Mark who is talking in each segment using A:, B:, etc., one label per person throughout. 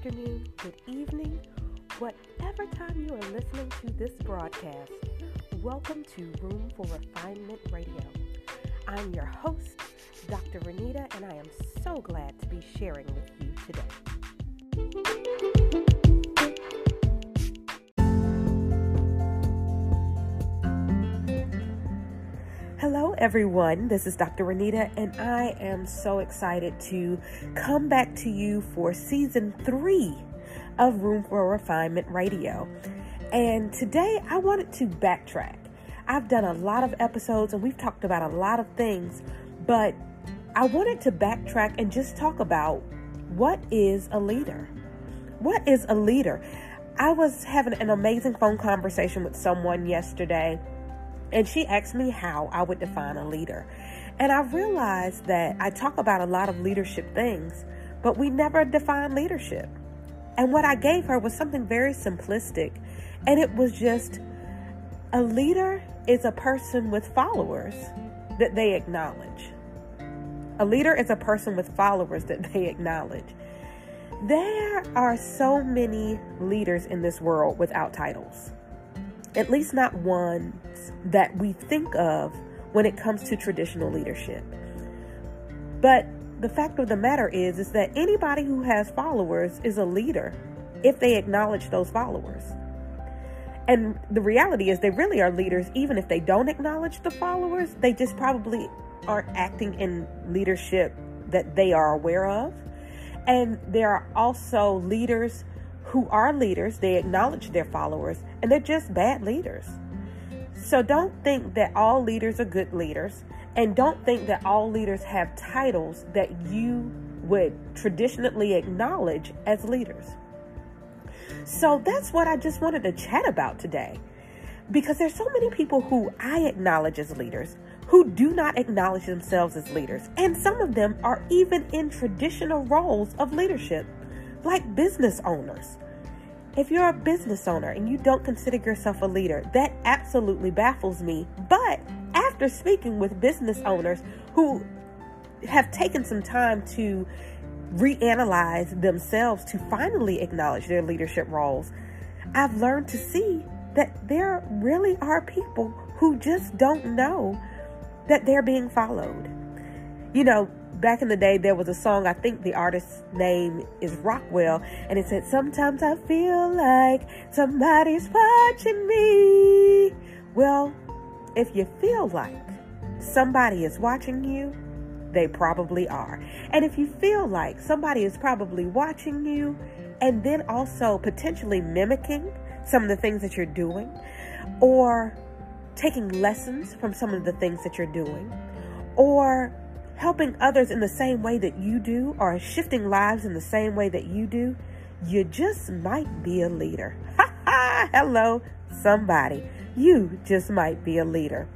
A: afternoon, good evening, whatever time you are listening to this broadcast. Welcome to Room for Refinement Radio. I'm your host, Dr. Renita, and I am so glad to be sharing with you today. Everyone. This is Dr. Renita, and I am so excited to come back to you for season three of Room for Refinement Radio. And today I wanted to backtrack. I've done a lot of episodes and we've talked about a lot of things, but I wanted to backtrack and just talk about what is a leader? What is a leader? I was having an amazing phone conversation with someone yesterday and she asked me how I would define a leader. And I realized that I talk about a lot of leadership things, but we never define leadership. And what I gave her was something very simplistic. And it was just a leader is a person with followers that they acknowledge. A leader is a person with followers that they acknowledge. There are so many leaders in this world without titles at least not ones that we think of when it comes to traditional leadership. But the fact of the matter is is that anybody who has followers is a leader if they acknowledge those followers. And the reality is they really are leaders even if they don't acknowledge the followers, they just probably aren't acting in leadership that they are aware of. And there are also leaders who are leaders, they acknowledge their followers, and they're just bad leaders. So don't think that all leaders are good leaders, and don't think that all leaders have titles that you would traditionally acknowledge as leaders. So that's what I just wanted to chat about today. Because there's so many people who I acknowledge as leaders who do not acknowledge themselves as leaders. And some of them are even in traditional roles of leadership like business owners. If you're a business owner and you don't consider yourself a leader, that absolutely baffles me. But after speaking with business owners who have taken some time to reanalyze themselves to finally acknowledge their leadership roles, I've learned to see that there really are people who just don't know that they're being followed. You know, back in the day, there was a song, I think the artist's name is Rockwell, and it said, Sometimes I feel like somebody's watching me. Well, if you feel like somebody is watching you, they probably are. And if you feel like somebody is probably watching you and then also potentially mimicking some of the things that you're doing or taking lessons from some of the things that you're doing or helping others in the same way that you do or shifting lives in the same way that you do, you just might be a leader. Hello, somebody. You just might be a leader.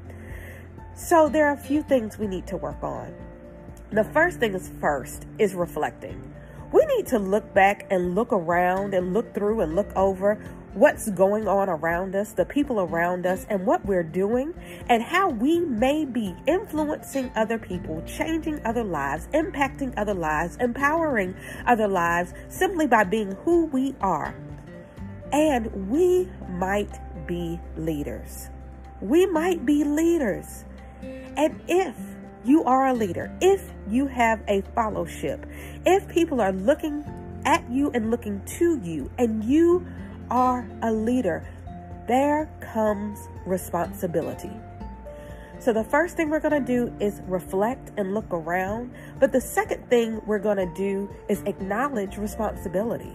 A: So there are a few things we need to work on. The first thing is first is reflecting. We need to look back and look around and look through and look over what's going on around us, the people around us, and what we're doing, and how we may be influencing other people, changing other lives, impacting other lives, empowering other lives simply by being who we are. And we might be leaders. We might be leaders. And if you are a leader, if you have a fellowship, if people are looking at you and looking to you, and you are a leader, there comes responsibility. So, the first thing we're going to do is reflect and look around. But the second thing we're going to do is acknowledge responsibility.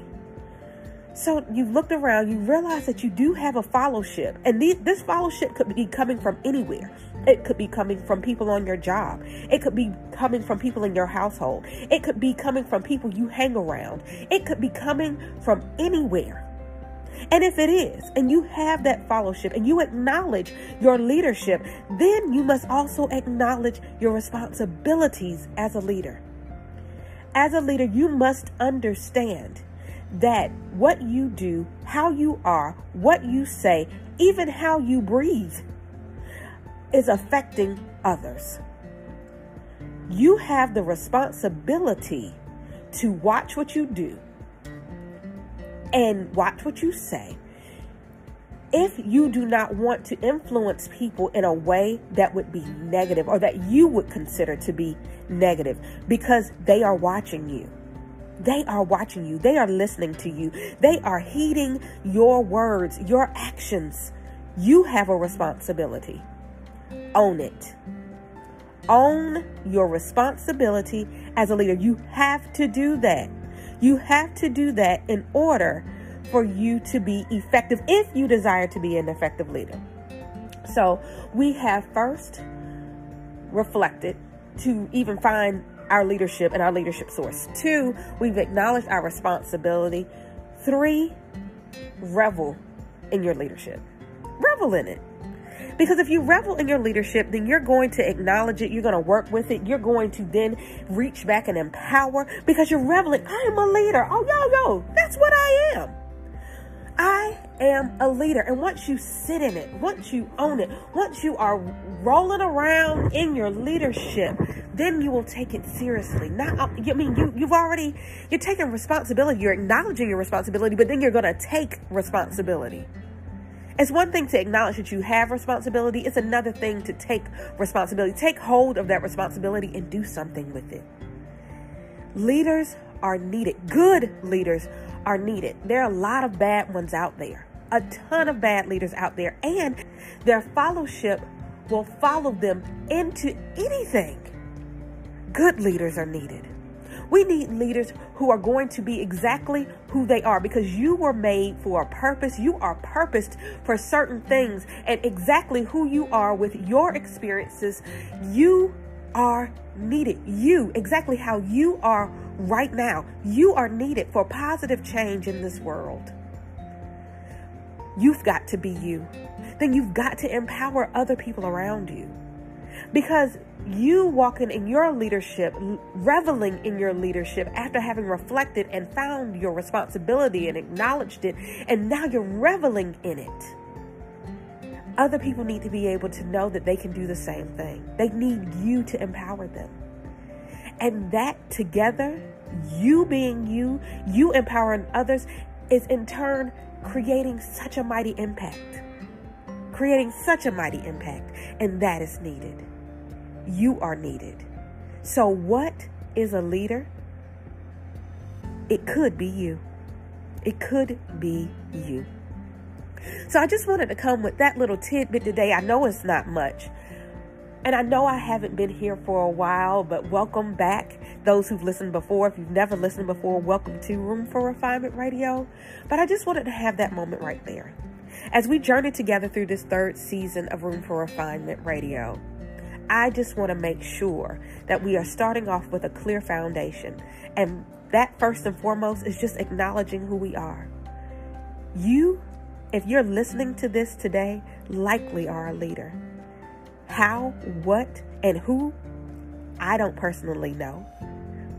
A: So, you've looked around, you realize that you do have a fellowship, and this fellowship could be coming from anywhere. It could be coming from people on your job. It could be coming from people in your household. It could be coming from people you hang around. It could be coming from anywhere. And if it is, and you have that fellowship and you acknowledge your leadership, then you must also acknowledge your responsibilities as a leader. As a leader, you must understand that what you do, how you are, what you say, even how you breathe is affecting others. You have the responsibility to watch what you do And watch what you say. If you do not want to influence people in a way that would be negative or that you would consider to be negative because they are watching you. They are watching you. They are listening to you. They are heeding your words, your actions. You have a responsibility. Own it. Own your responsibility as a leader. You have to do that. You have to do that in order for you to be effective if you desire to be an effective leader. So we have first reflected to even find our leadership and our leadership source. Two, we've acknowledged our responsibility. Three, revel in your leadership. Revel in it. Because if you revel in your leadership, then you're going to acknowledge it. You're going to work with it. You're going to then reach back and empower because you're reveling. I am a leader. Oh, yo, yo, that's what I am. I am a leader. And once you sit in it, once you own it, once you are rolling around in your leadership, then you will take it seriously. Not, uh, I mean, you, you've already, you're taking responsibility. You're acknowledging your responsibility, but then you're going to take responsibility. It's one thing to acknowledge that you have responsibility. It's another thing to take responsibility. Take hold of that responsibility and do something with it. Leaders are needed. Good leaders are needed. There are a lot of bad ones out there, a ton of bad leaders out there, and their fellowship will follow them into anything. Good leaders are needed. We need leaders who are going to be exactly who they are because you were made for a purpose. You are purposed for certain things, and exactly who you are with your experiences, you are needed. You, exactly how you are right now, you are needed for positive change in this world. You've got to be you. Then you've got to empower other people around you. Because you walking in your leadership, reveling in your leadership after having reflected and found your responsibility and acknowledged it, and now you're reveling in it. Other people need to be able to know that they can do the same thing. They need you to empower them. And that together, you being you, you empowering others, is in turn creating such a mighty impact. Creating such a mighty impact. And that is needed you are needed. So, what is a leader? It could be you. It could be you. So, I just wanted to come with that little tidbit today. I know it's not much. And I know I haven't been here for a while, but welcome back. Those who've listened before, if you've never listened before, welcome to Room for Refinement Radio. But I just wanted to have that moment right there. As we journey together through this third season of Room for Refinement Radio, I just want to make sure that we are starting off with a clear foundation. And that first and foremost is just acknowledging who we are. You, if you're listening to this today, likely are a leader. How, what, and who, I don't personally know.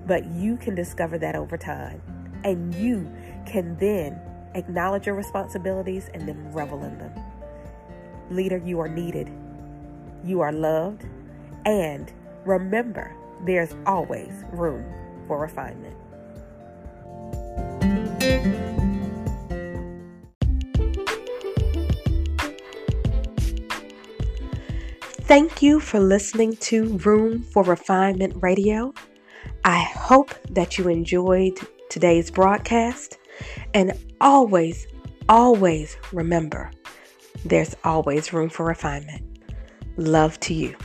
A: But you can discover that over time. And you can then acknowledge your responsibilities and then revel in them. Leader, you are needed. You are loved and remember, there's always room for refinement. Thank you for listening to Room for Refinement Radio. I hope that you enjoyed today's broadcast. And always, always remember there's always room for refinement. Love to you.